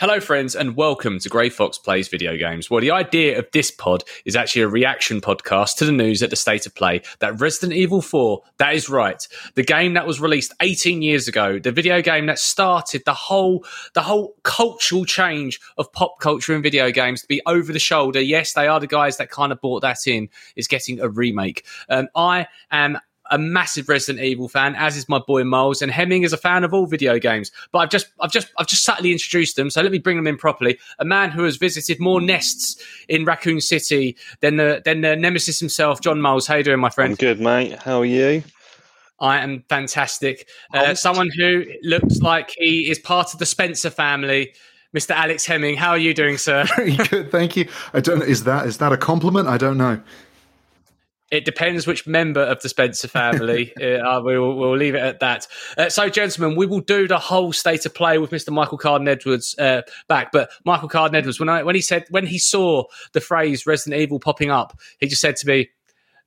Hello, friends, and welcome to Grey Fox Plays Video Games. Well, the idea of this pod is actually a reaction podcast to the news at the state of play that Resident Evil 4, that is right, the game that was released 18 years ago, the video game that started the whole the whole cultural change of pop culture and video games to be over the shoulder. Yes, they are the guys that kind of brought that in. Is getting a remake. Um, I am a massive Resident Evil fan, as is my boy Miles, and Hemming is a fan of all video games. But I've just, I've just, I've just subtly introduced them, so let me bring them in properly. A man who has visited more nests in Raccoon City than the than the nemesis himself, John Miles. How you doing, my friend? I'm good, mate. How are you? I am fantastic. Uh, someone who looks like he is part of the Spencer family. Mr. Alex Hemming, how are you doing, sir? Very good, thank you. I don't. Is that is that a compliment? I don't know. It depends which member of the Spencer family. uh, we'll, we'll leave it at that. Uh, so, gentlemen, we will do the whole state of play with Mr. Michael Carden Edwards uh, back. But Michael Carden Edwards, when I when he said when he saw the phrase Resident Evil popping up, he just said to me,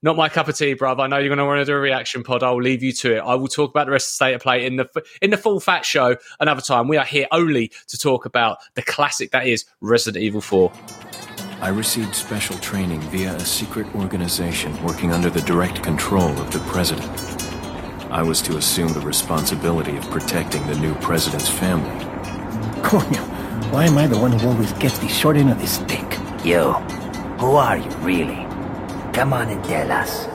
"Not my cup of tea, bruv. I know you're going to want to do a reaction pod. I'll leave you to it. I will talk about the rest of the state of play in the in the full fat show another time. We are here only to talk about the classic that is Resident Evil 4." I received special training via a secret organization working under the direct control of the president. I was to assume the responsibility of protecting the new president's family. Coño, why am I the one who always gets the short end of the stick? You. who are you really? Come on and tell us.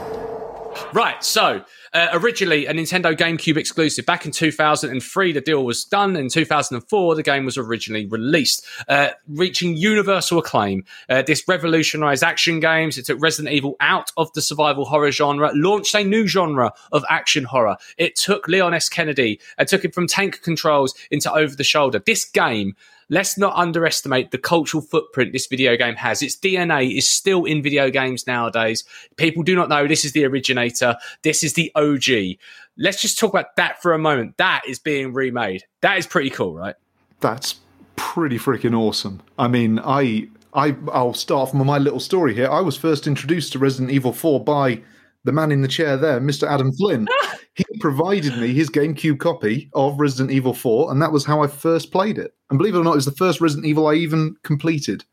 Right, so uh, originally a Nintendo GameCube exclusive. Back in 2003, the deal was done. In 2004, the game was originally released, uh, reaching universal acclaim. Uh, this revolutionized action games. It took Resident Evil out of the survival horror genre, launched a new genre of action horror. It took Leon S. Kennedy and took him from tank controls into over the shoulder. This game let's not underestimate the cultural footprint this video game has. Its DNA is still in video games nowadays. People do not know this is the originator. This is the OG. Let's just talk about that for a moment. That is being remade. That is pretty cool, right? That's pretty freaking awesome. I mean, I I I'll start from my little story here. I was first introduced to Resident Evil 4 by the man in the chair there, Mr. Adam Flynn. he provided me his GameCube copy of Resident Evil 4, and that was how I first played it. And believe it or not, it was the first Resident Evil I even completed.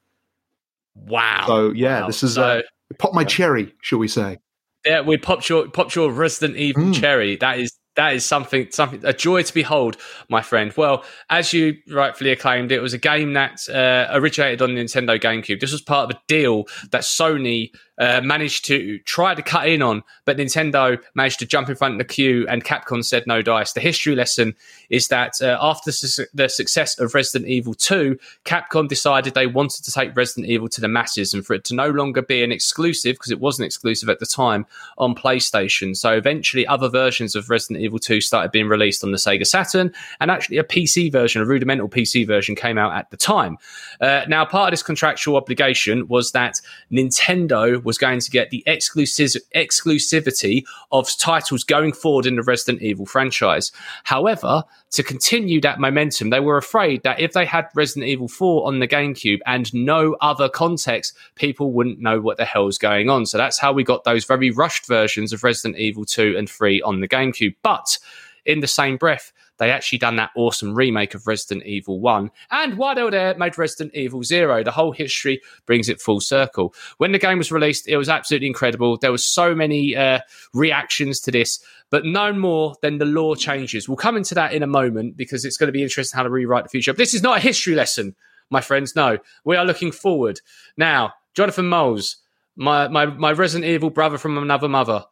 Wow. So yeah, Wow. this is So- uh, pop my cherry, shall we say? Yeah, we popped your popped your Resident Evil Mm. cherry. That is that is something something a joy to behold, my friend. Well, as you rightfully acclaimed, it was a game that uh, originated on Nintendo GameCube. This was part of a deal that Sony uh, managed to try to cut in on, but Nintendo managed to jump in front of the queue, and Capcom said no dice. The history lesson is that uh, after su- the success of Resident Evil 2, Capcom decided they wanted to take Resident Evil to the masses and for it to no longer be an exclusive, because it wasn't exclusive at the time, on PlayStation. So eventually, other versions of Resident Evil 2 started being released on the Sega Saturn, and actually a PC version, a rudimental PC version, came out at the time. Uh, now, part of this contractual obligation was that Nintendo was going to get the exclusiv- exclusivity of titles going forward in the Resident Evil franchise. However, to continue that momentum, they were afraid that if they had Resident Evil 4 on the GameCube and no other context, people wouldn't know what the hell's going on. So that's how we got those very rushed versions of Resident Evil 2 and 3 on the GameCube. But in the same breath, they actually done that awesome remake of Resident Evil 1. And while they were there, made Resident Evil 0. The whole history brings it full circle. When the game was released, it was absolutely incredible. There was so many uh, reactions to this, but no more than the lore changes. We'll come into that in a moment because it's going to be interesting how to rewrite the future. But this is not a history lesson, my friends. No, we are looking forward. Now, Jonathan Moles, my, my, my Resident Evil brother from another mother.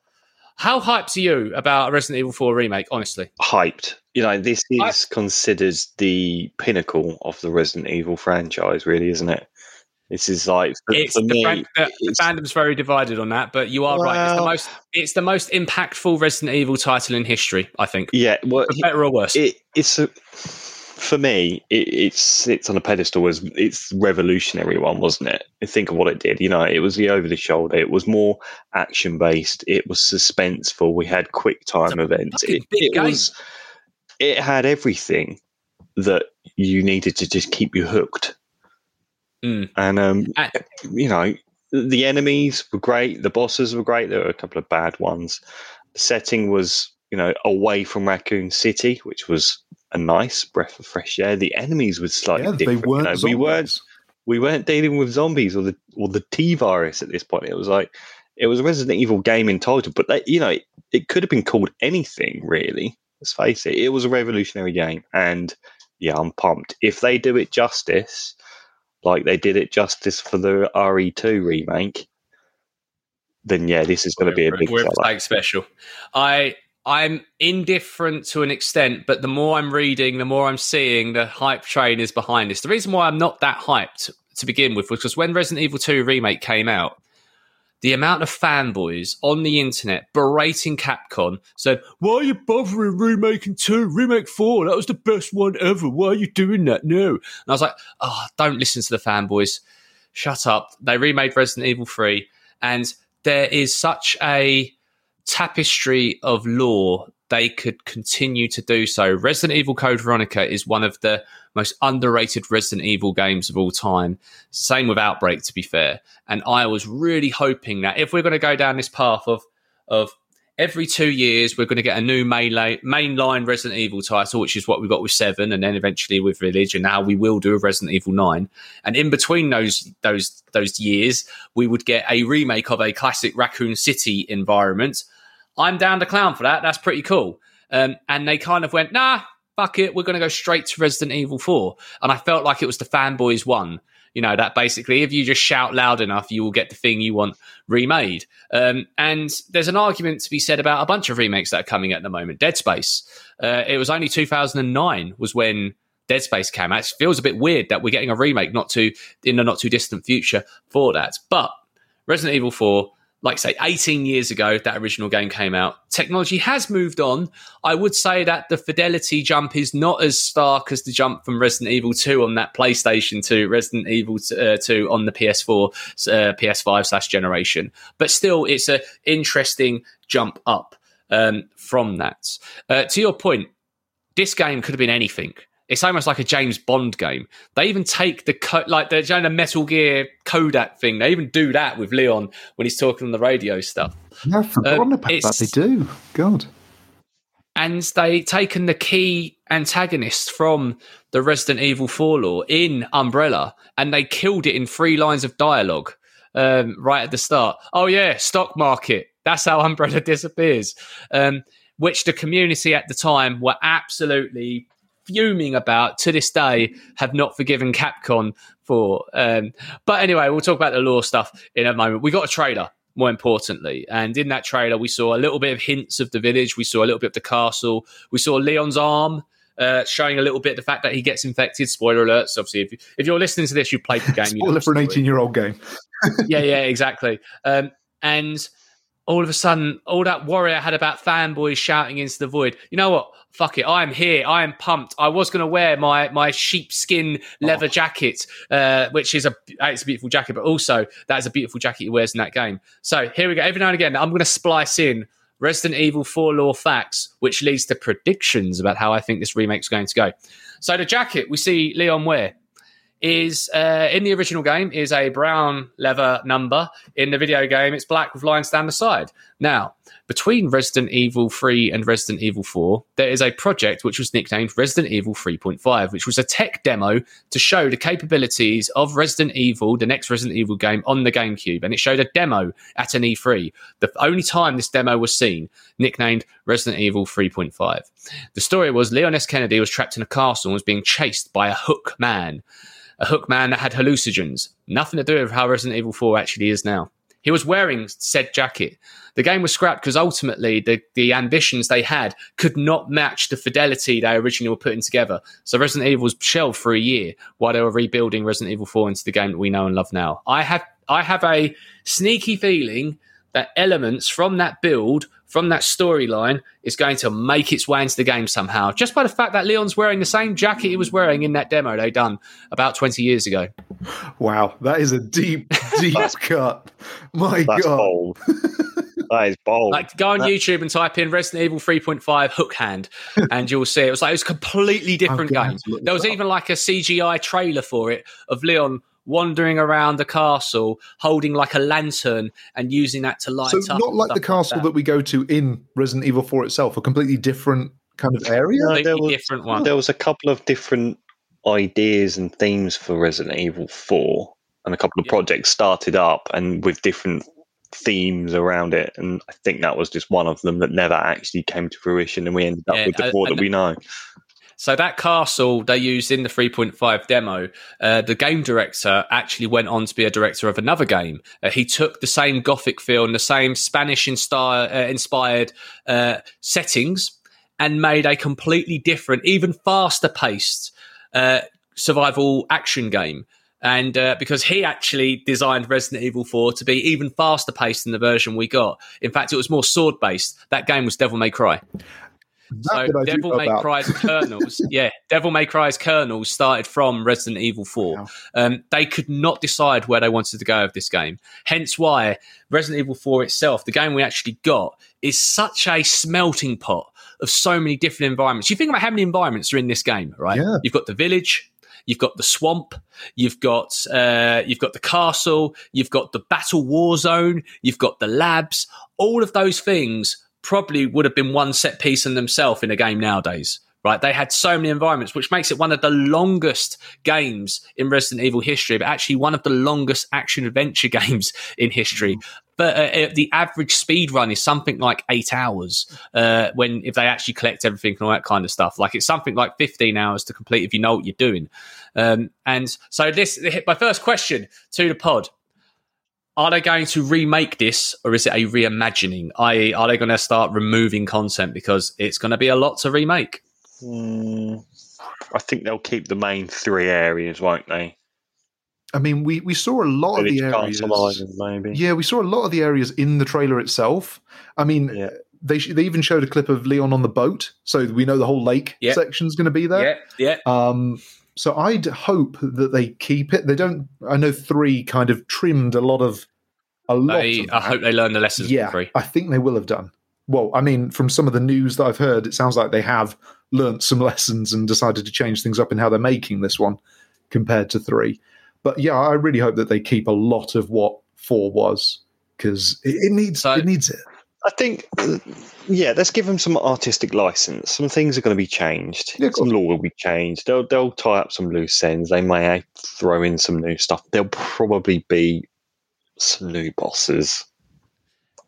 How hyped are you about a Resident Evil 4 remake, honestly? Hyped. You know, this is I- considered the pinnacle of the Resident Evil franchise, really, isn't it? This is like for, It's for the, me. the, the fandom's very divided on that, but you are right. It's the most it's the most impactful Resident Evil title in history, I think. yeah, well, For better or worse. it, it's a, for me. It, it sits on a pedestal as it's revolutionary one, wasn't it? Think of what it did. You know, it was the over the shoulder. It was more action based. It was suspenseful. We had quick time events. It, it was. It had everything that you needed to just keep you hooked. Mm. And um, you know, the enemies were great. The bosses were great. There were a couple of bad ones. The setting was, you know, away from Raccoon City, which was a nice breath of fresh air. The enemies were slightly Yeah, different. you weren't. know. We weren't we weren't dealing with zombies or the or the T virus at this point. It was like it was a Resident Evil game in title, but they, you know, it, it could have been called anything really. Let's face it, it was a revolutionary game, and yeah, I'm pumped. If they do it justice, like they did it justice for the RE2 remake, then yeah, this is going to be a big like special. I I'm indifferent to an extent, but the more I'm reading, the more I'm seeing the hype train is behind this. The reason why I'm not that hyped to begin with was because when Resident Evil 2 remake came out, the amount of fanboys on the internet berating Capcom said, Why are you bothering remaking 2? Remake 4, that was the best one ever. Why are you doing that? No. And I was like, Oh, don't listen to the fanboys. Shut up. They remade Resident Evil 3, and there is such a tapestry of lore they could continue to do so. Resident Evil Code Veronica is one of the most underrated Resident Evil games of all time. Same with Outbreak, to be fair. And I was really hoping that if we're going to go down this path of of every two years we're going to get a new mainline, mainline Resident Evil title, which is what we got with Seven, and then eventually with Village, and now we will do a Resident Evil Nine. And in between those those those years, we would get a remake of a classic Raccoon City environment. I'm down to clown for that. That's pretty cool. Um, and they kind of went, nah, fuck it. We're going to go straight to Resident Evil 4. And I felt like it was the fanboys won. You know, that basically, if you just shout loud enough, you will get the thing you want remade. Um, and there's an argument to be said about a bunch of remakes that are coming at the moment. Dead Space. Uh, it was only 2009 was when Dead Space came out. It feels a bit weird that we're getting a remake not too in the not too distant future for that. But Resident Evil 4 like say, 18 years ago, that original game came out. Technology has moved on. I would say that the fidelity jump is not as stark as the jump from Resident Evil 2 on that PlayStation to Resident Evil uh, 2 on the PS4, uh, PS5 slash generation. But still, it's an interesting jump up um, from that. Uh, to your point, this game could have been anything. It's almost like a James Bond game. They even take the co- like the, you know, the Metal Gear Codec thing. They even do that with Leon when he's talking on the radio stuff. Yeah, I've forgotten Um, about that. They do. God. And they taken the key antagonist from the Resident Evil 4 lore in Umbrella, and they killed it in three lines of dialogue um, right at the start. Oh yeah, stock market. That's how Umbrella disappears. Um, which the community at the time were absolutely fuming about to this day have not forgiven Capcom for. Um, but anyway, we'll talk about the lore stuff in a moment. We got a trailer, more importantly, and in that trailer, we saw a little bit of hints of the village. We saw a little bit of the castle. We saw Leon's arm. Uh, showing a little bit the fact that he gets infected. Spoiler alerts. Obviously, if, you, if you're listening to this, you've played the game. you know Spoiler for an 18 year old game. yeah, yeah, exactly. Um, and all of a sudden, all that worry I had about fanboys shouting into the void. You know what? Fuck it. I am here. I am pumped. I was going to wear my my sheepskin leather jacket, uh, which is a it's a beautiful jacket, but also that is a beautiful jacket he wears in that game. So here we go. Every now and again, I'm going to splice in Resident Evil 4 lore facts, which leads to predictions about how I think this remake's going to go. So the jacket we see Leon wear is uh, in the original game is a brown leather number. In the video game, it's black with lines down the side. Now, between Resident Evil 3 and Resident Evil 4, there is a project which was nicknamed Resident Evil 3.5, which was a tech demo to show the capabilities of Resident Evil, the next Resident Evil game, on the GameCube. And it showed a demo at an E3. The only time this demo was seen, nicknamed Resident Evil 3.5. The story was Leon S. Kennedy was trapped in a castle and was being chased by a hook man a hook man that had hallucinogens. Nothing to do with how Resident Evil 4 actually is now. He was wearing said jacket. The game was scrapped because ultimately the, the ambitions they had could not match the fidelity they originally were putting together. So Resident Evil was shelved for a year while they were rebuilding Resident Evil 4 into the game that we know and love now. I have I have a sneaky feeling that elements from that build, from that storyline, is going to make its way into the game somehow. Just by the fact that Leon's wearing the same jacket he was wearing in that demo they done about 20 years ago. Wow, that is a deep, deep cut. My That's God. bold. that is bold. Like, go on That- YouTube and type in Resident Evil 3.5 hook hand, and you'll see it was like it was a completely different game. have to look There was up. even like a CGI trailer for it of Leon wandering around the castle holding like a lantern and using that to light So up. not like the stuff castle that. we go to in Resident Evil 4 itself, a completely different kind of area. No, there was- different one. There was a couple of different ideas and themes for Resident Evil 4, and a couple of Yeah. projects started up and with different themes around it. And I think that was just one of them that never actually came to fruition, and we ended up Yeah, with the four that we know. So that castle they used in the 3.5 demo, uh, the game director actually went on to be a director of another game. Uh, he took the same gothic feel and the same Spanish uh, inspired uh, settings and made a completely different, even faster paced uh, survival action game. And uh, because he actually designed Resident Evil 4 to be even faster paced than the version we got. In fact, it was more sword based. That game was Devil May Cry. So bit I do Devil May about. Cry's kernels, yeah, Devil May Cry's kernels started from Resident Evil 4. Wow. Um, they could not decide where they wanted to go with this game. Hence why Resident Evil 4 itself, the game we actually got, is such a smelting pot of so many different environments. You think about how many environments are in this game, right? Yeah. You've got the village, you've got the swamp, you've got uh, you've got the castle, you've got the battle war zone, you've got the labs. All of those things probably would have been one set piece in themselves in a game nowadays. Right, they had so many environments, which makes it one of the longest games in Resident Evil history, but actually one of the longest action adventure games in history. But uh, uh, the average speed run is something like eight hours uh, when if they actually collect everything and all that kind of stuff. Like it's something like fifteen hours to complete if you know what you're doing. Um, and so this, my first question to the pod: Are they going to remake this, or is it a reimagining? I.e., are they going to start removing content because it's going to be a lot to remake? Mm, I think they'll keep the main three areas, won't they? I mean, we, we saw a lot of the areas. Island, maybe. Yeah, we saw a lot of the areas in the trailer itself. I mean, Yeah. they they even showed a clip of Leon on the boat, so we know the whole lake Yeah. section's going to be there. yeah. Um, so I'd hope that they keep it. They don't. I know three kind of trimmed a lot of a lot. I, of I hope they learn the lessons yeah. I think they will have done. Well, I mean, from some of the news that I've heard, it sounds like they have learnt some lessons and decided to change things up in how they're making this one compared to three. But yeah, I really hope that they keep a lot of what four was because it, it needs So- it needs it. I think, yeah, let's give them some artistic license. Some things are going to be changed. Yeah, some lore will be changed. They'll they'll tie up some loose ends. They may throw in some new stuff. There'll probably be some new bosses.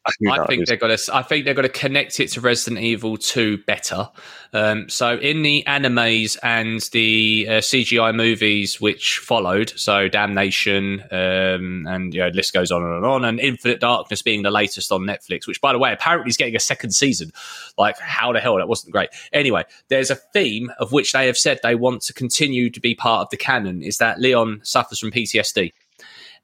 I think they're to. I think they're to connect it to Resident Evil Two better. Um, so in the animes and the uh, CGI movies which followed, so Damnation, um, and you know, list goes on and on, and Infinite Darkness being the latest on Netflix, which by the way apparently is getting a second season. Like how the hell that wasn't great. Anyway, there's a theme of which they have said they want to continue to be part of the canon is that Leon suffers from PTSD.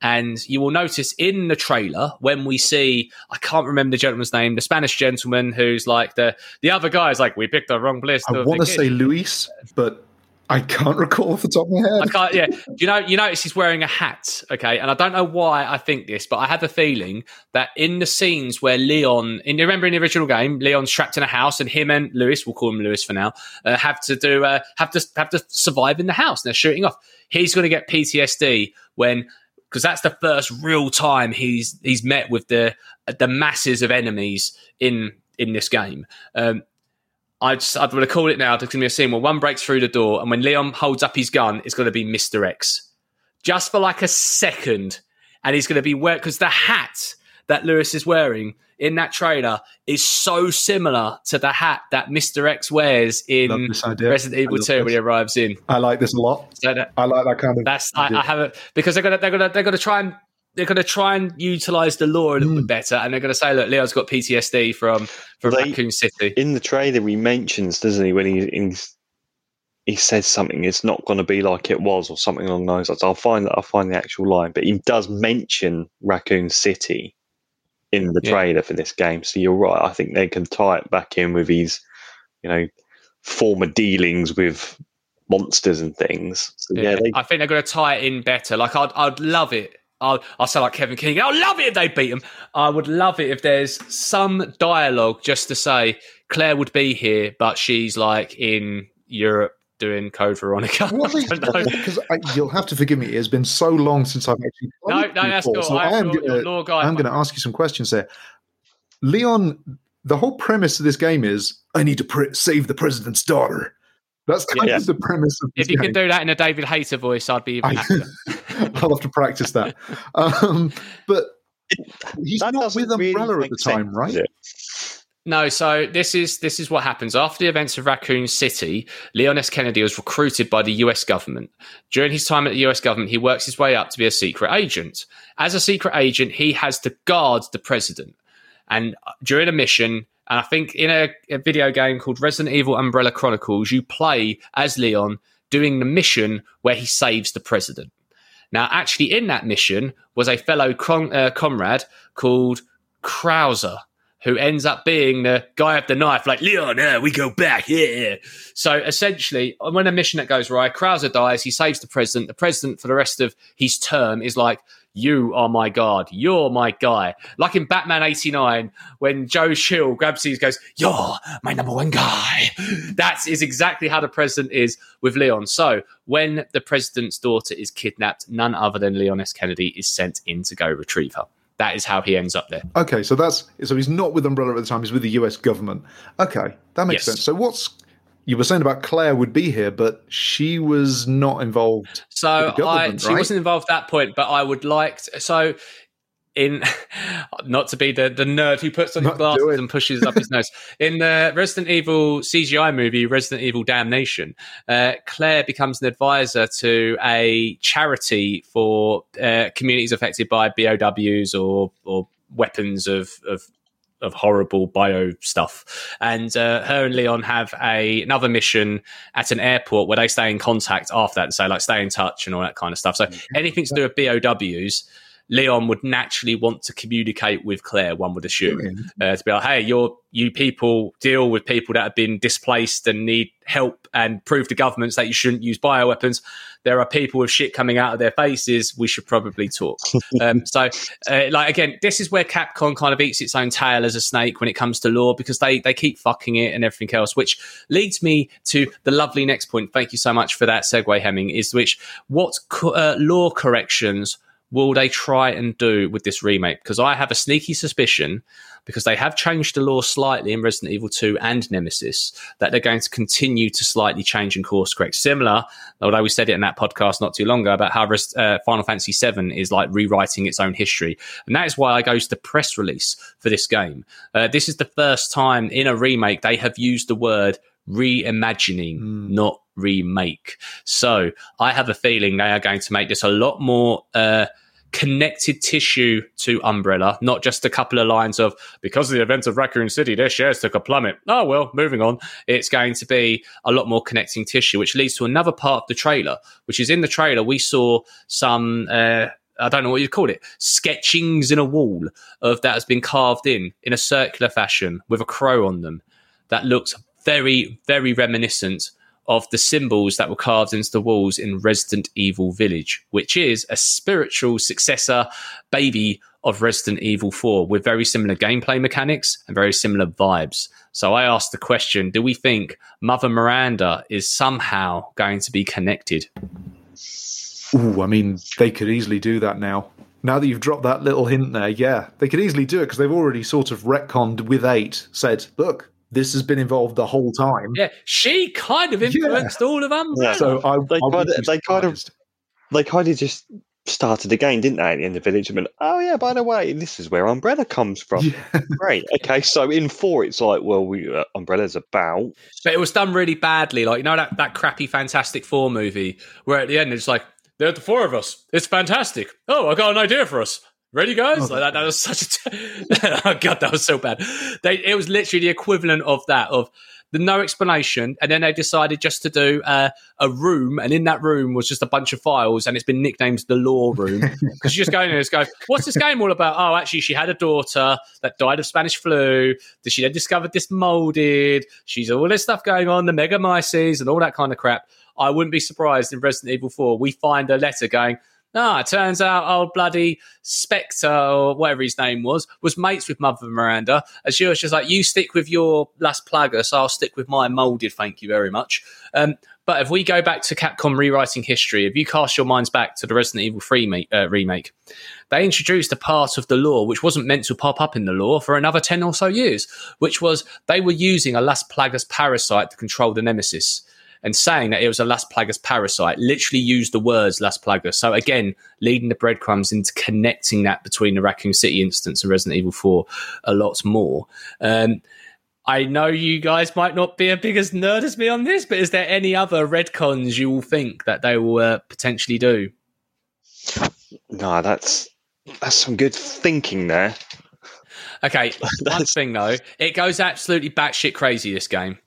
And you will notice in the trailer when we see, I can't remember the gentleman's name, the Spanish gentleman who's like the the other guy is like, we picked the wrong place. I want to say Luis, but I can't recall off the top of my I head. can't. Yeah, you know, you notice he's wearing a hat. Okay, and I don't know why I think this, but I have a feeling that in the scenes where Leon, in remember in the original game, Leon's trapped in a house, and him and Lewis, we'll call him Lewis for now, uh, have to do uh, have to have to survive in the house. And they're shooting off. He's going to get PTSD when because that's the first real time he's he's met with the the masses of enemies in in this game. Um, I just I'd want to call it now. There's going to be a scene where one breaks through the door, and when Leon holds up his gun, it's going to be Mister X, just for like a second, and he's going to be wear because the hat that Lewis is wearing in that trailer is so similar to the hat that Mister X wears in. Resident I Evil love Two when he arrives in. I like this a lot. So that, I like that kind of. that's I, idea. I have it because they're gonna they're gonna they're gonna try and they're gonna try and utilize the lore a little Mm. bit better, and they're gonna say, look, Leo's got PTSD from from They- Raccoon City. in the trailer he mentions, doesn't he, when he he's, he says something, it's not going to be like it was, or something along those lines. I'll find that. I'll find the actual line, but he does mention Raccoon City in the Yeah. trailer for this game. So you're right. I think they can tie it back in with his, you know, former dealings with monsters and things. So yeah, Yeah, they, I think they're going to tie it in better. Like I'd, I'd love it. I'll, I'll say like Kevin King. I'd love it if they beat him. I would love it if there's some dialogue just to say Claire would be here, but she's like in Europe doing Code Veronica. What I is don't know. because you'll have to forgive me. It has been so long since I've actually. No, played no, that's cool. So I I'm am your- your gonna. I'm going to ask you some questions here. Leon the whole premise of this game is I need to pre- save the president's daughter. That's kind Yeah. of the premise of this If you game. could do that in a David Hayter voice, I'd be even I- happier. I'll have to practice that. Um, but he's That not doesn't with really Umbrella at make the time, sense, right? No, so this is this is what happens after the events of Raccoon City. Leon S. Kennedy was recruited by the U.S. government. During his time at the U.S. government, he works his way up to be a secret agent. As a secret agent, he has to guard the president. And during a mission, and I think in a, a video game called Resident Evil Umbrella Chronicles, you play as Leon doing the mission where he saves the president. Now, actually, in that mission was a fellow uh, comrade called Krauser, who ends up being the guy with the knife, like Leon. We go back. Yeah. So essentially, when a mission that goes right, Krauser dies. He saves the president. The president, for the rest of his term, is like, "You are my god. You're my guy." Like in Batman '89, when Joe Chill grabs these, goes, "You're my number one guy." That is exactly how the president is with Leon. So when the president's daughter is kidnapped, none other than Leon S. Kennedy is sent in to go retrieve her. That is how he ends up there. Okay, so that's so he's not with Umbrella at the time. He's with the U.S. government. Okay, that makes Yes. sense. So what's you were saying about Claire would be here, but she was not involved. So I, she right? wasn't involved at that point, but I would like to, so in not to be the, the nerd who puts on his glasses and pushes up his nose. In the Resident Evil CGI movie, Resident Evil Damnation, uh, Claire becomes an advisor to a charity for uh, communities affected by BOWs or or weapons of of of horrible bio stuff. And uh, her and Leon have a another mission at an airport where they stay in contact after that, and say like stay in touch and all that kind of stuff. So anything to do with BOWs. Leon would naturally want to communicate with Claire. One would assume uh, to be like, "Hey, you're you people deal with people that have been displaced and need help, and prove to governments that you shouldn't use bioweapons. There are people with shit coming out of their faces. We should probably talk." um, so, uh, like again, this is where Capcom kind of eats its own tail as a snake when it comes to lore because they they keep fucking it and everything else. Which leads me to the lovely next point. Thank you so much for that segue, Hemming. Is which what co- uh, lore corrections will they try and do with this remake? Because I have a sneaky suspicion, because they have changed the lore slightly in Resident Evil 2 and Nemesis, that they're going to continue to slightly change and course correct. Similar, although we said it in that podcast not too long ago about how Res- uh, Final Fantasy VII is like rewriting its own history. And that is why I goes to the press release for this game. Uh, this is the first time in a remake they have used the word reimagining, not remake. So I have a feeling they are going to make this a lot more uh, connected tissue to Umbrella, not just a couple of lines of because of the events of Raccoon City, their shares took a plummet. Oh well, moving on. It's going to be a lot more connecting tissue, which leads to another part of the trailer, which is in the trailer we saw some. Uh, I don't know what you'd call it, sketchings in a wall of that has been carved in in a circular fashion with a crow on them. That looks very, very reminiscent of the symbols that were carved into the walls in Resident Evil Village, which is a spiritual successor baby of Resident Evil 4 with very similar gameplay mechanics and very similar vibes. So I asked the question do we think Mother Miranda is somehow going to be connected? Ooh, I mean, they could easily do that now. Now that you've dropped that little hint there, yeah, they could easily do it because they've already sort of retconned with eight, said, look, this has been involved the whole time. Yeah, she kind of influenced all of them. Yeah. So I, They I kinda- they kind of- They kind of just started again, didn't they, in the village? And went, oh yeah, by the way, this is where Umbrella comes from. Yeah. Great. Okay, so in four, it's like, well, we uh, Umbrella's about. But it was done really badly. Like, you know, that, that crappy Fantastic Four movie where at the end it's like, they're the four of us. It's fantastic. Oh, I got an idea for us. Ready, guys? Like that, that was such a. T- oh, God, that was so bad. They, it was literally the equivalent of that, of the no explanation. And then they decided just to do uh, a room. And in that room was just a bunch of files. And it's been nicknamed the lore room. Because you just go in and just go, what's this game all about? Oh, actually, she had a daughter that died of Spanish flu. That she then discovered this molded. She's all this stuff going on, the megamyces and all that kind of crap. I wouldn't be surprised in Resident Evil 4 we find a letter going, Ah, it turns out old bloody Spectre or whatever his name was was mates with Mother Miranda, and she was just like, "You stick with your Las Plagas, I'll stick with my molded. Thank you very much." Um, But if we go back to Capcom rewriting history, if you cast your minds back to the Resident Evil 3 ma- uh, remake, they introduced a part of the lore which wasn't meant to pop up in the lore for another 10 or so years, which was they were using a Las Plagas parasite to control the Nemesis and saying that it was a Las Plagas parasite, literally used the words Las Plagas. So again, leading the breadcrumbs into connecting that between the Raccoon City instance and Resident Evil 4 a lot more. Um, I know you guys might not be as big as nerd as me on this, but is there any other retcons you will think that they will uh, potentially do? No, that's that's some good thinking there. Okay, one thing though, it goes absolutely batshit crazy. This game,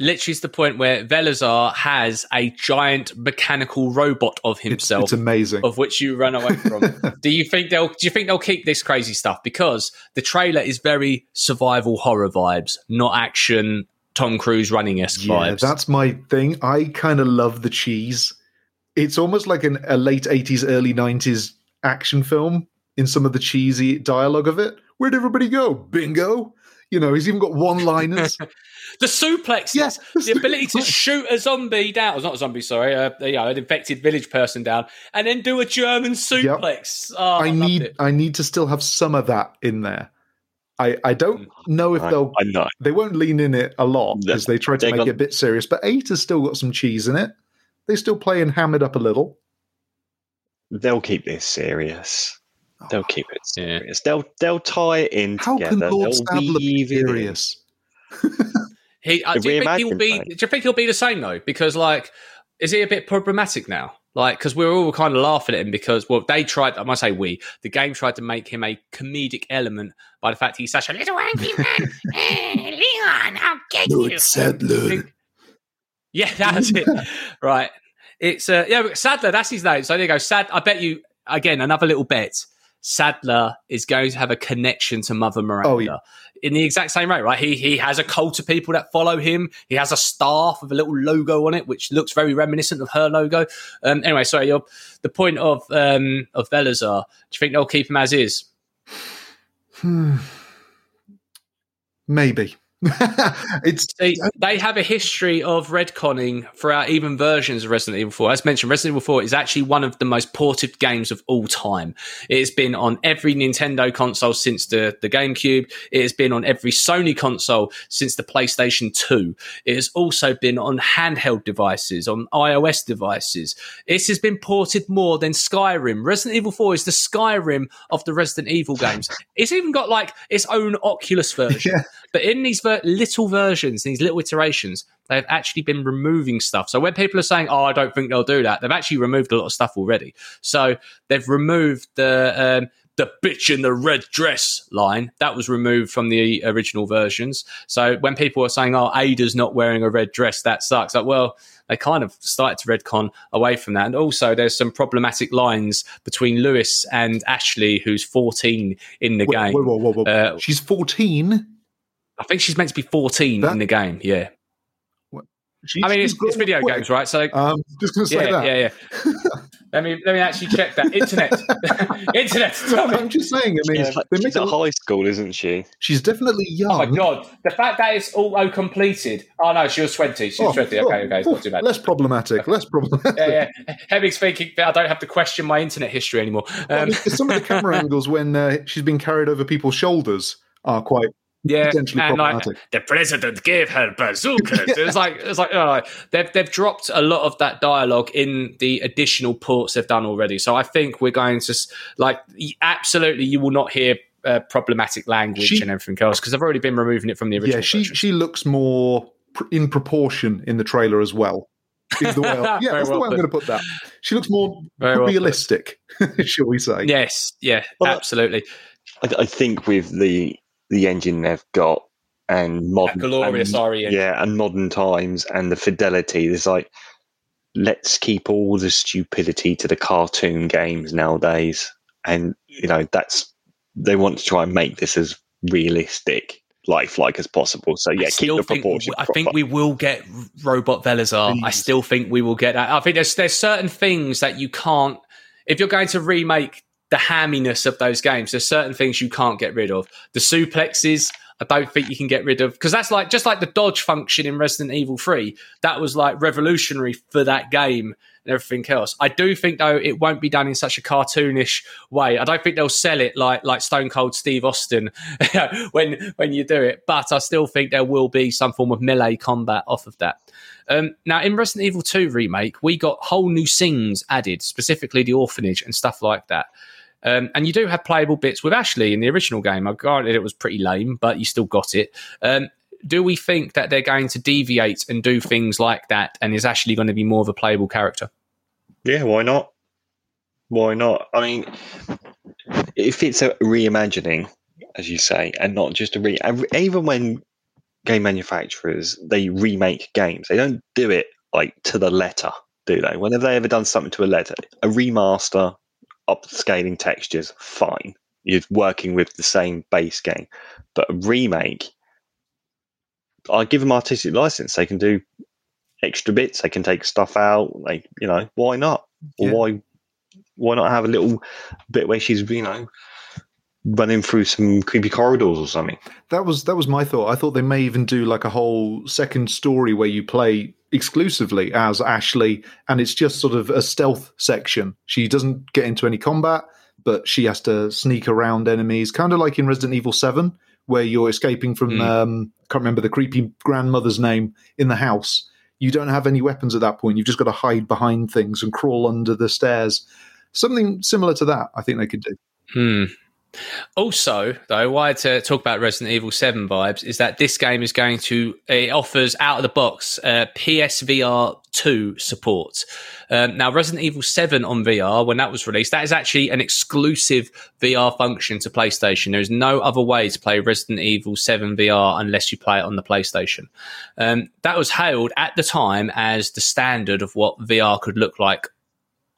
literally, is the point where Salazar has a giant mechanical robot of It's, himself, it's amazing. of which you run away from. do you think they'll? Do you think they'll keep this crazy stuff? Because the trailer is very survival horror vibes, not action. Tom Cruise running esque Yeah, vibes. that's my thing. I kind of love the cheese. It's almost like an, a late 80s, early 90s action film in some of the cheesy dialogue of it. Where'd everybody go? Bingo. You know, he's even got one liners. The suplex, Yes, the ability to shoot a zombie down, or not a zombie, sorry, uh, you know, an infected village person down, and then do a German suplex. Oh, I loved need it. I need to still have some of that in there. I, I don't know if I, they'll I know. they won't lean in it a lot No, because they try to they're make gonna- it a bit serious. But eight has still got some cheese in it. They still play and ham it up a little. They'll keep this serious. They'll keep it Yeah. serious. They'll they'll tie it in How together. can Lord they'll Stabler be weave serious? He, uh, The do you think he will be? thing. Do you think he'll be the same though? Because like, is he a bit problematic now? Like, because we're all kind of laughing at him because well, they tried. I must say, we the game tried to make him a comedic element by the fact he's such a little angry man. Eh, Leon, how can you? Saddler. Yeah, that's it. right. It's uh, yeah, but Saddler. That's his name. So there you go. Sad. I bet you again another little bet. Saddler is going to have a connection to Mother Miranda Oh, yeah. in the exact same way, right? He he has a cult of people that follow him. He has a staff with a little logo on it, which looks very reminiscent of her logo. Um, anyway, sorry. Your, the point of um, of Salazar. Do you think they'll keep him as is? Hmm. Maybe. it's See, they have a history of retconning throughout even versions of Resident Evil 4. As mentioned, Resident Evil 4 is actually one of the most ported games of all time. It has been on every Nintendo console since the, the GameCube. It has been on every Sony console since the PlayStation 2. It has also been on handheld devices, on iOS devices. This has been ported more than Skyrim. Resident Evil 4 is the Skyrim of the Resident Evil games. It's even got like its own Oculus version. Yeah. But in these ver- little versions, these little iterations, they've actually been removing stuff. So when people are saying, "Oh, I don't think they'll do that," they've actually removed a lot of stuff already. So they've removed the um, the bitch in the red dress line that was removed from the original versions. So when people are saying, "Oh, Ada's not wearing a red dress," that sucks. Like, well, they kind of started to retcon away from that. And also, there's some problematic lines between Lewis and Ashley, who's 14 in the whoa, game. whoa, whoa, whoa, whoa. Uh, She's 14. I think she's meant to be 14 That- in the game. Yeah. She's, I mean, it's, she's it's video quick. games, right? So, Um, just going to say yeah, that. yeah, yeah. let me let me actually check that. Internet, internet. Tell me. I'm just saying. I mean, She's, like- they she's make at a, high school, isn't she? she's definitely young. Oh my god! The fact that it's auto completed. Oh no, she was 20. She was Oh, 20. Okay, okay, it's oh, not too bad. Less problematic. Less problematic. Yeah, yeah. Hemming's thinking that I don't have to question my internet history anymore. Um, because some of the camera angles when uh, she's been carried over people's shoulders are quite yeah, potentially and like the president gave her bazookas. It was like it's like oh, they've they've dropped a lot of that dialogue in the additional ports they've done already. So I think we're going to s- like absolutely you will not hear uh, problematic language She- and everything else because they've already been removing it from the original. yeah, she version. she looks more pr- in proportion in the trailer as well. Is the way yeah, Very that's well the way I'm going to put that. She looks more Very well realistic, shall we say? Yes, yeah, Well, absolutely. I, I think with the the engine they've got and That modern glorious and, yeah, and modern times and the fidelity. There's like let's keep all the stupidity to the cartoon games nowadays, and you know that's they want to try and make this as realistic, lifelike as possible. So I yeah, keep the proportion. I think we will get robot Salazar. I still think we will get that. I think there's there's certain things that you can't if you're going to remake the hamminess of those games. There's certain things you can't get rid of. The suplexes. I don't think you can get rid of because that's like just like the dodge function in Resident Evil 3. That was like revolutionary for that game and everything else. I do think though it won't be done in such a cartoonish way. I don't think they'll sell it like like Stone Cold Steve Austin when when you do it, but I still think there will be some form of melee combat off of that. Um, now in Resident Evil 2 remake, we got whole new scenes added, specifically the orphanage and stuff like that. Um, and you do have playable bits with Ashley in the original game. I granted it was pretty lame, but you still got it. Um, do we think that they're going to deviate and do things like that and is Ashley going to be more of a playable character? Yeah, why not? Why not? I mean, if it's a reimagining, as you say, and not just a re, even when game manufacturers they remake games, they don't do it like to the letter, do they? When have they ever done something to a letter? A remaster, upscaling textures, fine. You're working with the same base game, but a remake, I give them artistic license. They can do extra bits. They can take stuff out. Like you know, why not? Yeah. why why not have a little bit where she's you know running through some creepy corridors or something? That was that was my thought. I thought they may even do like a whole second story where you play exclusively as Ashley, and it's just sort of a stealth section. She doesn't get into any combat, but she has to sneak around enemies, kind of like in Resident Evil Seven, where you're escaping from. Mm. Um, can't remember the creepy grandmother's name in the house. You don't have any weapons at that point. You've just got to hide behind things and crawl under the stairs. Something similar to that, I think they could do. Hmm. Also, though, why to talk about Resident Evil 7 vibes is that this game is going to, it offers out of the box uh, PSVR 2 support. Um, now, Resident Evil 7 on VR, when that was released, that is actually an exclusive VR function to PlayStation. There is no other way to play Resident Evil 7 VR unless you play it on the PlayStation. Um, that was hailed at the time as the standard of what VR could look like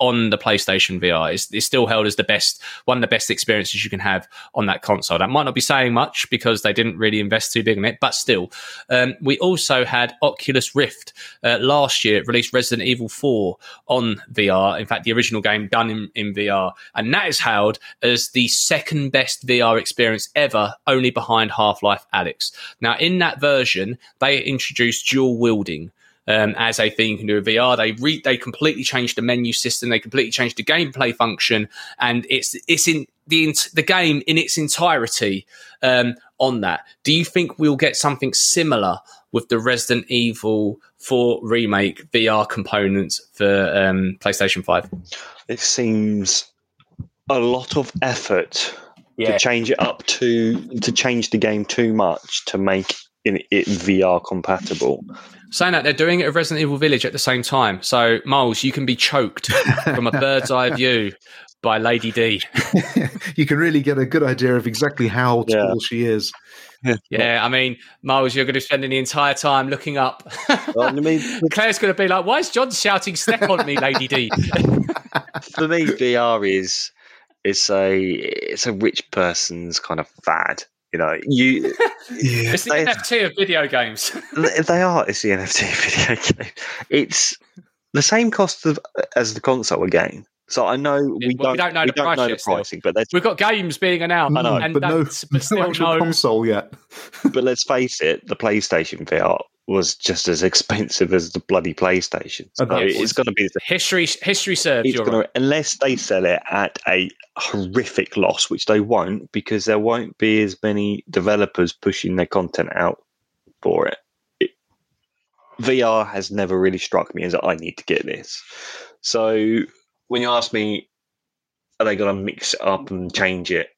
on the PlayStation VR. It's, it's, still held as the best, one of the best experiences you can have on that console. That might not be saying much because they didn't really invest too big in it, but still. Um, we also had Oculus Rift uh, last year. Released Resident Evil 4 on VR. In fact, the original game done in, in VR. And that is hailed as the second best VR experience ever, only behind Half Life Alyx. Now, in that version, they introduced dual wielding um, as a thing you can do with VR. They re- they completely changed the menu system. They completely changed the gameplay function, and it's it's in the the game in its entirety um, on that. Do you think we'll get something similar with the Resident Evil 4 remake VR components for um, PlayStation 5? It seems a lot of effort yeah. to change it up to to change the game too much to make it, it VR compatible. Saying that they're doing it at Resident Evil Village at the same time. So, Miles, you can be choked from a bird's eye view by Lady D. you can really get a good idea of exactly how tall yeah. she is. Yeah, I mean, Miles, you're going to be spending the entire time looking up. Well, I mean, Claire's going to be like, "Why is John shouting step on me, Lady D?" For me, VR is it's a it's a rich person's kind of fad. You know, you. yeah. It's the they, NFT of video games. they are. It's the NFT of video game. It's the same cost of, as the console again. So I know we, well, don't, we don't know, we the, don't price know the pricing, but we've got games being announced. I know, and but no, but no actual no. console yet. but let's face it, the PlayStation VR was just as expensive as the bloody PlayStation. So it's going to be the, history. History serves. Gonna, right. Unless they sell it at a horrific loss, which they won't, because there won't be as many developers pushing their content out for it. it VR has never really struck me as I need to get this. So when you ask me, are they going to mix it up and change it?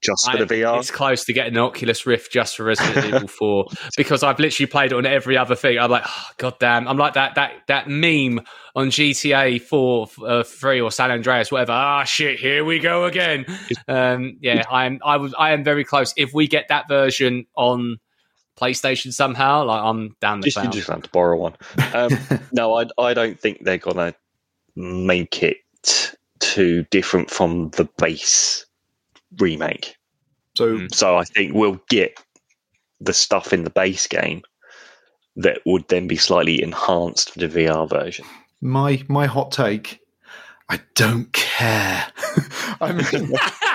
Just for the VR. It's close to getting an Oculus Rift just for Resident Evil 4 because I've literally played it on every other thing. I'm like, oh, god damn. I'm like that that that meme on GTA 4 uh, 3 or San Andreas whatever. Ah shit, here we go again. Um, yeah, I am I was I am very close. If we get that version on PlayStation somehow, like I'm down the just, You just have to borrow one. Um, no, I I don't think they're gonna make it too different from the base remake. So, hmm. so I think we'll get the stuff in the base game that would then be slightly enhanced for the VR version. My my hot take, I don't care. I mean,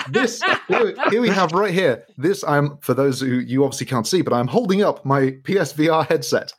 this here, here we have right here. This I'm for those who you obviously can't see, but I'm holding up my PSVR headset.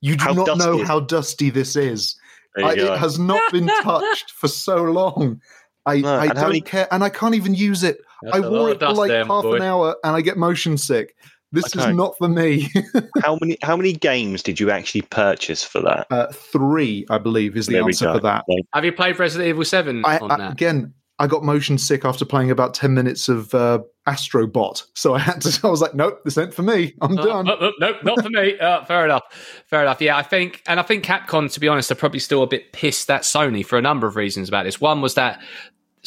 You do How not dusty know how dusty this is. I, it has not been touched for so long. I, No, I don't many- care, and I can't even use it. That's I a wore it for like there, half boy. an hour, and I get motion sick. This Okay. is not for me. how many how many games did you actually purchase for that? uh, three, I believe, is the There answer for that. Have you played Resident Evil Seven I, on I- again, I got motion sick after playing about ten minutes of uh, Astrobot, so I had to. I was like, nope, this ain't for me. I'm Oh, done. oh, oh, nope, not for me. Uh, fair enough. Fair enough. Yeah, I think, and I think Capcom, to be honest, are probably still a bit pissed at Sony for a number of reasons about this. One was that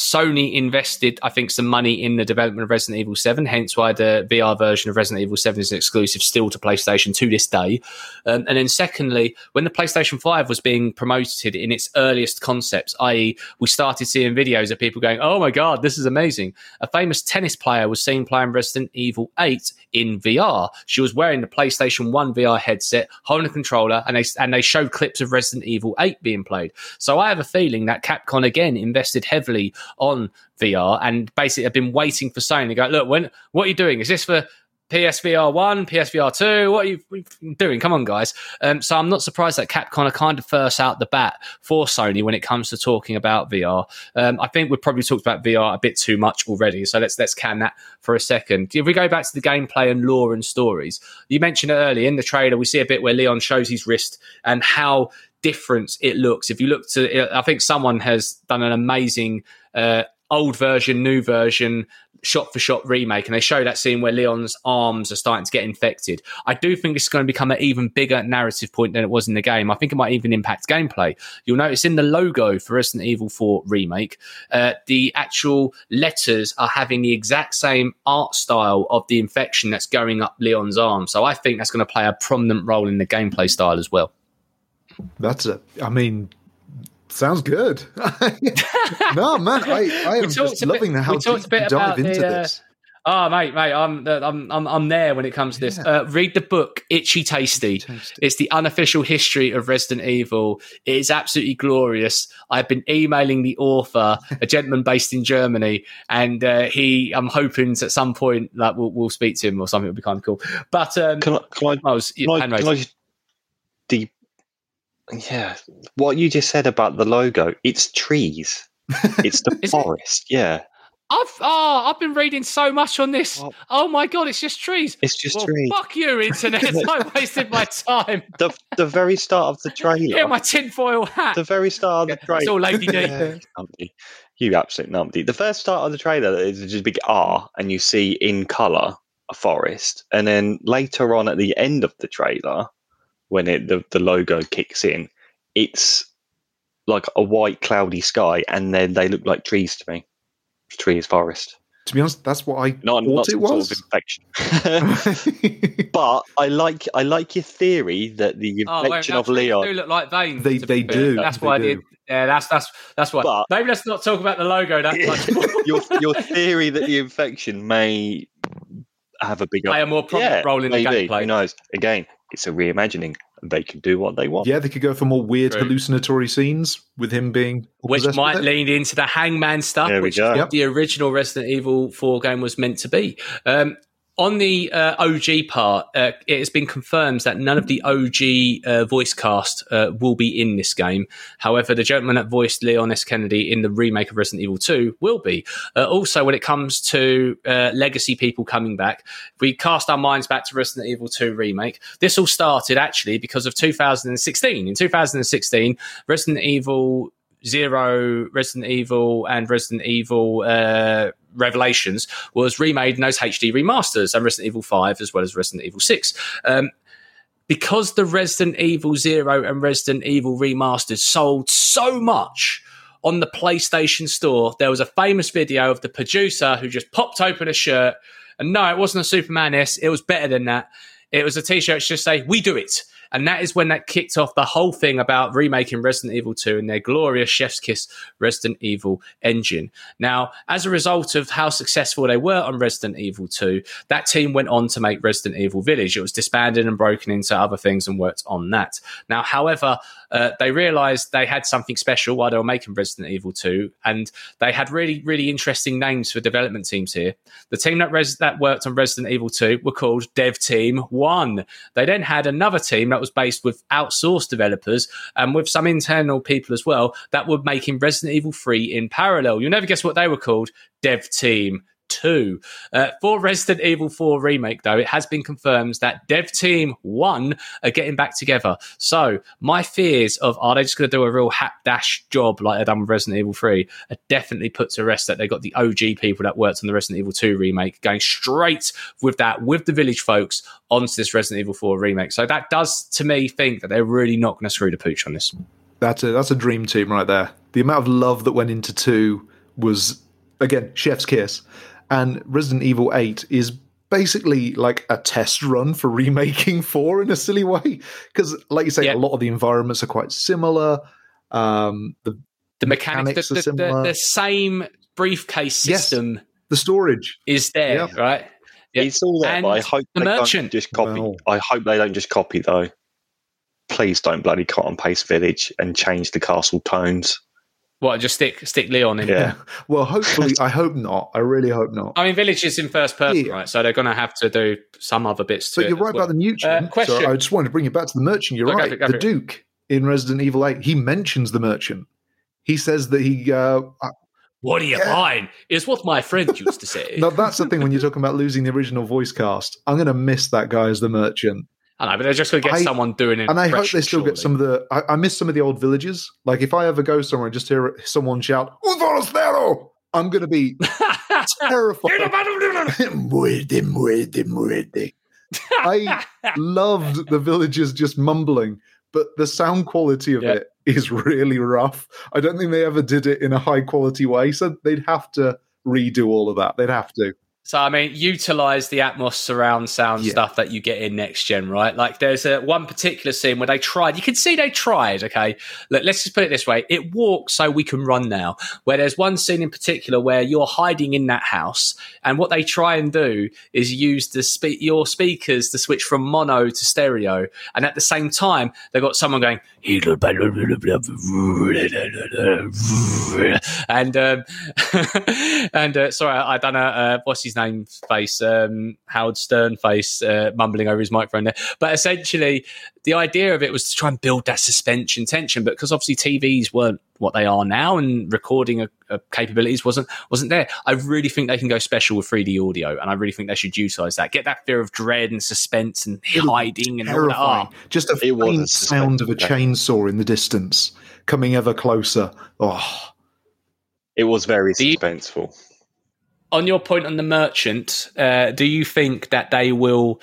Sony invested, I think, some money in the development of Resident Evil 7, hence why the VR version of Resident Evil 7 is exclusive still to PlayStation to this day. Um, and then, secondly, when the PlayStation 5 was being promoted in its earliest concepts, i.e., we started seeing videos of people going, Oh my God, this is amazing. A famous tennis player was seen playing Resident Evil 8 in VR. She was wearing the PlayStation 1 VR headset, holding a controller, and they, and they showed clips of Resident Evil 8 being played. So I have a feeling that Capcom again invested heavily on VR and basically have been waiting for Sony to go, look, when what are you doing? Is this for PSVR one, PSVR two? What are you what are you doing? Come on, guys. Um, so I'm not surprised that Capcom are kind of first out the bat for Sony when it comes to talking about VR. Um, I think we've probably talked about VR a bit too much already, so let's let's can that for a second. If we go back to the gameplay and lore and stories, you mentioned it earlier in the trailer. We see a bit where Leon shows his wrist and how different it looks. If you look to, I think someone has done an amazing uh, old version, new version, shot for shot remake, and they show that scene where Leon's arms are starting to get infected. I do think this is going to become an even bigger narrative point than it was in the game. I think it might even impact gameplay. You'll notice in the logo for Resident Evil 4 remake, uh, the actual letters are having the exact same art style of the infection that's going up Leon's arm. So I think that's going to play a prominent role in the gameplay style as well. That's a. I mean, sounds good. no, man, I, I am just a bit- loving the how we talked deep a bit dive about the, into uh, this. Oh, mate, mate, I'm, I'm, I'm, I'm there when it comes to this. Yeah. Uh, read the book, Itchy Tasty. Tasty. It's the unofficial history of Resident Evil. It is absolutely glorious. I've been emailing the author, a gentleman based in Germany, and uh, he, I'm hoping at some point like we'll, we'll speak to him or something. It'll be kind of cool. But um, Can I, can I, I was can I, can I just deep? Yeah, what you just said about the logo, it's trees. It's the Is it? forest. Yeah, I've, oh, I've been reading so much on this. Well- Oh my god, it's just trees. it's just Well, trees. fuck you, internet. I wasted my time. The the very start of the trailer. Get my tinfoil hat. the very start of the trailer. It's all Lady D. Yeah. You absolute numpty. The first start of the trailer is just a big R, and you see in color a forest, and then later on at the end of the trailer, when it the, the logo kicks in, it's like a white cloudy sky, and then they look like trees to me. Trees, forest. To be honest, that's what I Not, not thought it some sort was. of infection. but I like I like your theory that the Oh, wait, infection no, of trees Leon. do look like veins. They- they do, That's they why I did. Yeah, that's that's that's why. But- Maybe let's not talk about the logo that much. your your theory that the infection may have a bigger Play a more prominent role in the maybe. gameplay. Who knows? Again, it's a reimagining. They can do what they want. yeah, they could go for more weird True. hallucinatory scenes with him being which might with lean into the Hangman stuff, There we which go. is Yep. the original Resident Evil 4 game was meant to be. Um, on the uh, OG part, uh, it has been confirmed that none of the OG uh, voice cast uh, will be in this game. However, the gentleman that voiced Leon S. Kennedy in the remake of Resident Evil 2 will be. Uh, also, when it comes to uh, legacy people coming back, we cast our minds back to Resident Evil 2 remake. This all started actually because of 2016. In 2016, Resident Evil Zero, Resident Evil, and Resident Evil Revelations was remade in those HD remasters, and Resident Evil 5 as well as Resident Evil 6. Um, because the Resident Evil Zero and Resident Evil remasters sold so much on the PlayStation Store, there was a famous video of the producer who just popped open a shirt. And no, it wasn't a Superman S. It was better than that. It was a t-shirt that just say, we do it. And that is when that kicked off the whole thing about remaking Resident Evil 2 and their glorious Chef's Kiss Resident Evil engine. Now, as a result of how successful they were on Resident Evil 2, that team went on to make Resident Evil Village. It was disbanded and broken into other things and worked on that. Now, however, uh, they realized they had something special while they were making Resident Evil 2, and they had really, really interesting names for development teams here. The team that, res- that worked on Resident Evil 2 were called Dev Team 1. They then had another team that was based with outsourced developers and with some internal people as well that were making Resident Evil 3 in parallel. You'll never guess what they were called Dev Team 2. Uh, for Resident Evil 4 Remake, though, it has been confirmed that Dev Team 1 are getting back together. So, my fears of are they just going to do a real dash job like they've done with Resident Evil 3 are definitely put to rest that they got the OG people that worked on the Resident Evil 2 remake going straight with that, with the village folks, onto this Resident Evil 4 remake. So, that does to me think that they're really not going to screw the pooch on this. That's a that's a dream team right there. The amount of love that went into two was again chef's kiss, and Resident Evil Eight is basically like a test run for remaking four in a silly way because, like you say, Yeah. a lot of the environments are quite similar. Um, the The mechanics, Mechanics the, are the, the, similar. the same briefcase Yes. system the storage, is there, Yeah. right? Yeah. It's all there, but I hope the they merchant. don't just copy. Well- I hope they don't just copy though. Please don't bloody cut and paste Village and change the castle tones. What, just stick stick Leon in? Yeah, well, hopefully, I hope not. I really hope not. I mean, Village is in first person, Yeah. right? So they're going to have to do some other bits to But it you're as right well. about the merchant. Uh, question. So I just wanted to bring you back to the merchant. You're Go, go right. for go the for it. Duke in Resident Evil 8, he mentions the merchant. He says that he. Uh, What are you Yeah. buying? Is what my friend used to say. now that's the thing when you're talking about losing the original voice cast. I'm going to miss that guy as the merchant. I know, but they're just going to get I- someone doing it. And I hope they still get some of the. I, I miss some of the old villages. Like if I ever go somewhere and just hear someone shout, Un forastero! I'm going to be terrified. I loved the villagers just mumbling, but the sound quality of Yeah. it is really rough. I don't think they ever did it in a high quality way, so they'd have to redo all of that. They'd have to. So I mean, utilize the Atmos surround sound Yeah. stuff that you get in next gen, right? Like there's a one particular scene where they tried. You can see they tried. Okay, Let, let's just put it this way: it walks so we can run now. Where there's one scene in particular where you're hiding in that house, and what they try and do is use the spe- your speakers to switch from mono to stereo, and at the same time they've got someone going and um, and uh, sorry, I, I done a uh, what's his name face, um, Howard Stern face, uh, mumbling over his microphone there. But essentially, the idea of it was to try and build that suspension tension, but because obviously TVs weren't what they are now, and recording uh, uh, capabilities wasn't wasn't there. I really think they can go special with 3D audio, and I really think they should utilize that. Get that fear of dread and suspense and hiding and all that. Terrifying. Oh, Just a It was faint sound of a yeah. chainsaw in the distance coming ever closer. Oh, it was very Do you- suspenseful. On your point on the merchant, uh, do you think that they will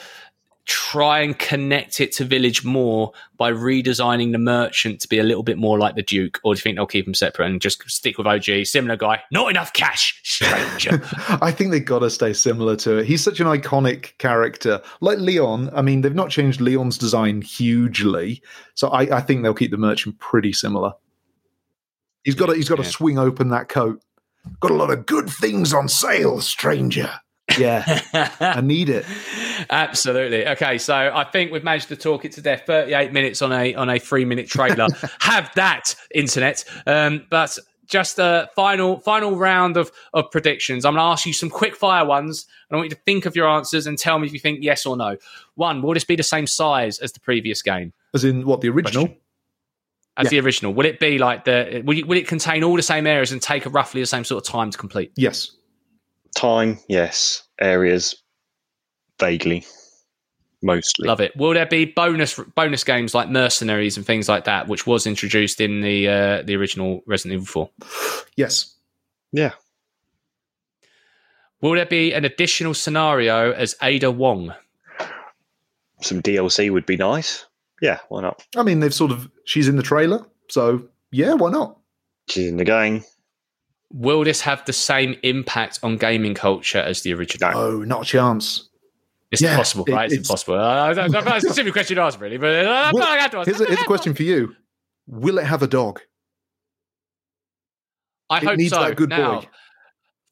try and connect it to Village more by redesigning the merchant to be a little bit more like the Duke, or do you think they'll keep them separate and just stick with OG? Similar guy, not enough cash, stranger. I think they've got to stay similar to it. He's such an iconic character. Like Leon, I mean, they've not changed Leon's design hugely, so I, I think they'll keep the merchant pretty similar. He's got to, he's got to Yeah. swing open that coat. Got a lot of good things on sale, stranger. Yeah, I need it. Absolutely. Okay, so I think we've managed to talk it to death. Thirty-eight minutes on a on a three-minute trailer. Have that, internet. Um, but just a final final round of of predictions. I'm going to ask you some quick fire ones, and I want you to think of your answers and tell me if you think yes or no. One, will this be the same size as the previous game? As in what the original? Question. As the original, will it be like the? Will, you, will it contain all the same areas and take roughly the same sort of time to complete? Yes. Time, yes. Areas, vaguely, mostly. Love it. Will there be bonus bonus games like Mercenaries and things like that, which was introduced in the uh, the original Resident Evil Four? Yes. Yeah, Will there be an additional scenario as Ada Wong? some DLC would be nice. Yeah, why not? I mean, they've sort of, she's in the trailer, so yeah, why not? She's in the game. Will this have the same impact on gaming culture as the original? Oh, not a chance. It's Yeah, impossible, it- right? It's, it's- impossible. Uh, that's a specific question to ask, really, but uh, Will- I had to ask. Here's a, here's a question for you: Will it have a dog? I it hope needs so. that good now, boy.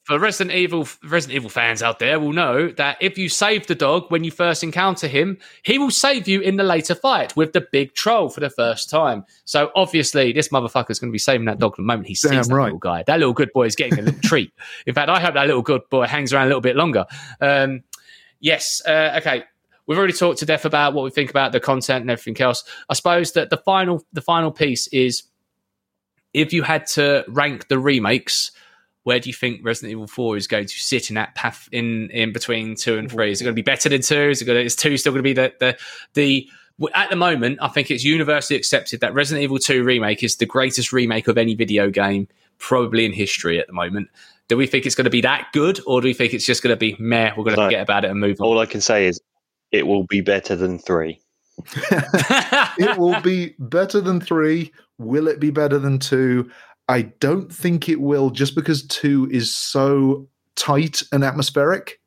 For Resident Evil, Resident Evil fans out there will know that if you save the dog when you first encounter him, he will save you in the later fight with the big troll for the first time. So obviously, this motherfucker's going to be saving that dog the moment he sees Damn that right. little guy. That little good boy is getting a little treat. In fact, I hope that little good boy hangs around a little bit longer. Um, yes. Uh, okay. We've already talked to death about what we think about the content and everything else. I suppose that the final, the final piece is if you had to rank the remakes, where do you think Resident Evil Four is going to sit in that path in in between two and three? Is it going to be better than two? Is it going to, is two still going to be the the the at the moment, I think it's universally accepted that Resident Evil 2 remake is the greatest remake of any video game probably in history at the moment. Do we think it's going to be that good, or do we think it's just going to be meh? We're going to No. forget about it and move on. All I can say is it will be better than three. it will be better than three. Will it be better than two? I don't think it will, just because two is so tight and atmospheric,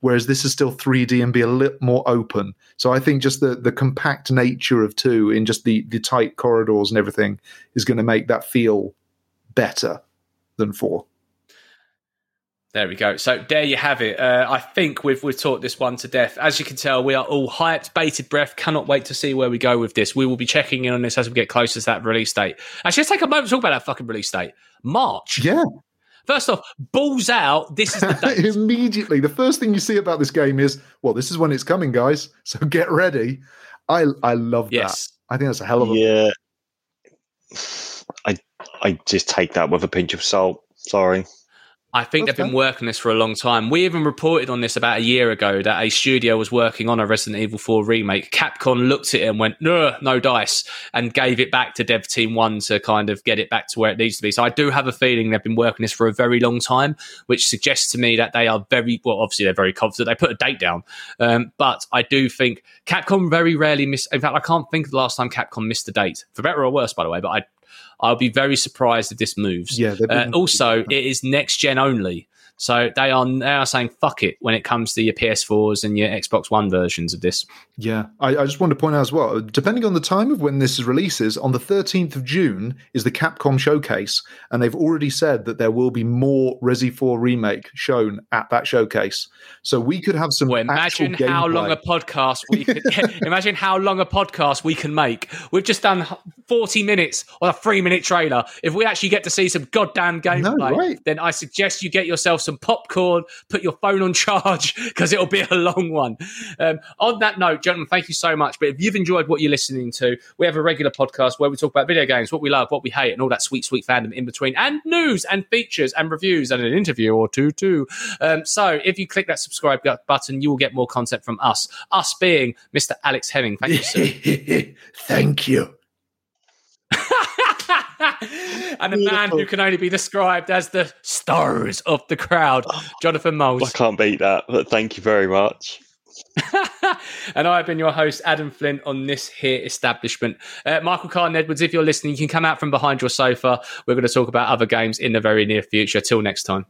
whereas this is still 3D and be a little more open. So I think just the the compact nature of two in just the the tight corridors and everything is going to make that feel better than four. There we go. So there you have it. Uh, I think we've we've taught this one to death. As you can tell, we are all hyped, bated breath. Cannot wait to see where we go with this. We will be checking in on this as we get closer to that release date. Actually, let's take a moment to talk about that fucking release date. March. Yeah, First off, balls out. This is the date. immediately the first thing you see about this game is, well, this is when it's coming, guys. So get ready. I I love that. I think that's a hell of a Yeah. I I just take that with a pinch of salt. Sorry. I think That's they've been working this for a long time. We even reported on this about a year ago that a studio was working on a Resident Evil 4 remake. Capcom looked at it and went, no, no dice, and gave it back to Dev Team 1 to kind of get it back to where it needs to be. So I do have a feeling they've been working this for a very long time, which suggests to me that they are very, well, obviously they're very confident. They put a date down. Um, but I do think Capcom very rarely miss. In fact, I can't think of the last time Capcom missed a date, for better or worse, by the way, but I, I'll be very surprised if this moves. Yeah, they've Uh, also, it is next gen only. So they are are saying fuck it when it comes to your PS4s and your Xbox One versions of this. Yeah, I, I just want to point out as well, depending on the time of when this is releases, on the 13th of June is the Capcom showcase, and they've already said that there will be more Resi 4 remake shown at that showcase. So we could have some. Well, imagine how long a podcast we could imagine how long a podcast we can make. We've just done forty minutes on a three minute trailer. If we actually get to see some goddamn gameplay, right. then I suggest you get yourself some popcorn, put your phone on charge because it'll be a long one. Um, on that note, gentlemen, thank you so much. But if you've enjoyed what you're listening to, we have a regular podcast where we talk about video games, what we love, what we hate, and all that sweet, sweet fandom in between, and news and features and reviews and an interview or two too. Um, so if you click that subscribe button, you will get more content from us. Us being Mr. Alex Hemming. Thank you. Thank you. and the man who can only be described as the stars of the crowd, Jonathan Mose. I can't beat that, but thank you very much. and I've been your host, Adam Flint, on this here establishment. Uh, Michael Carden Edwards, if you're listening, you can come out from behind your sofa. We're going to talk about other games in the very near future. Till next time.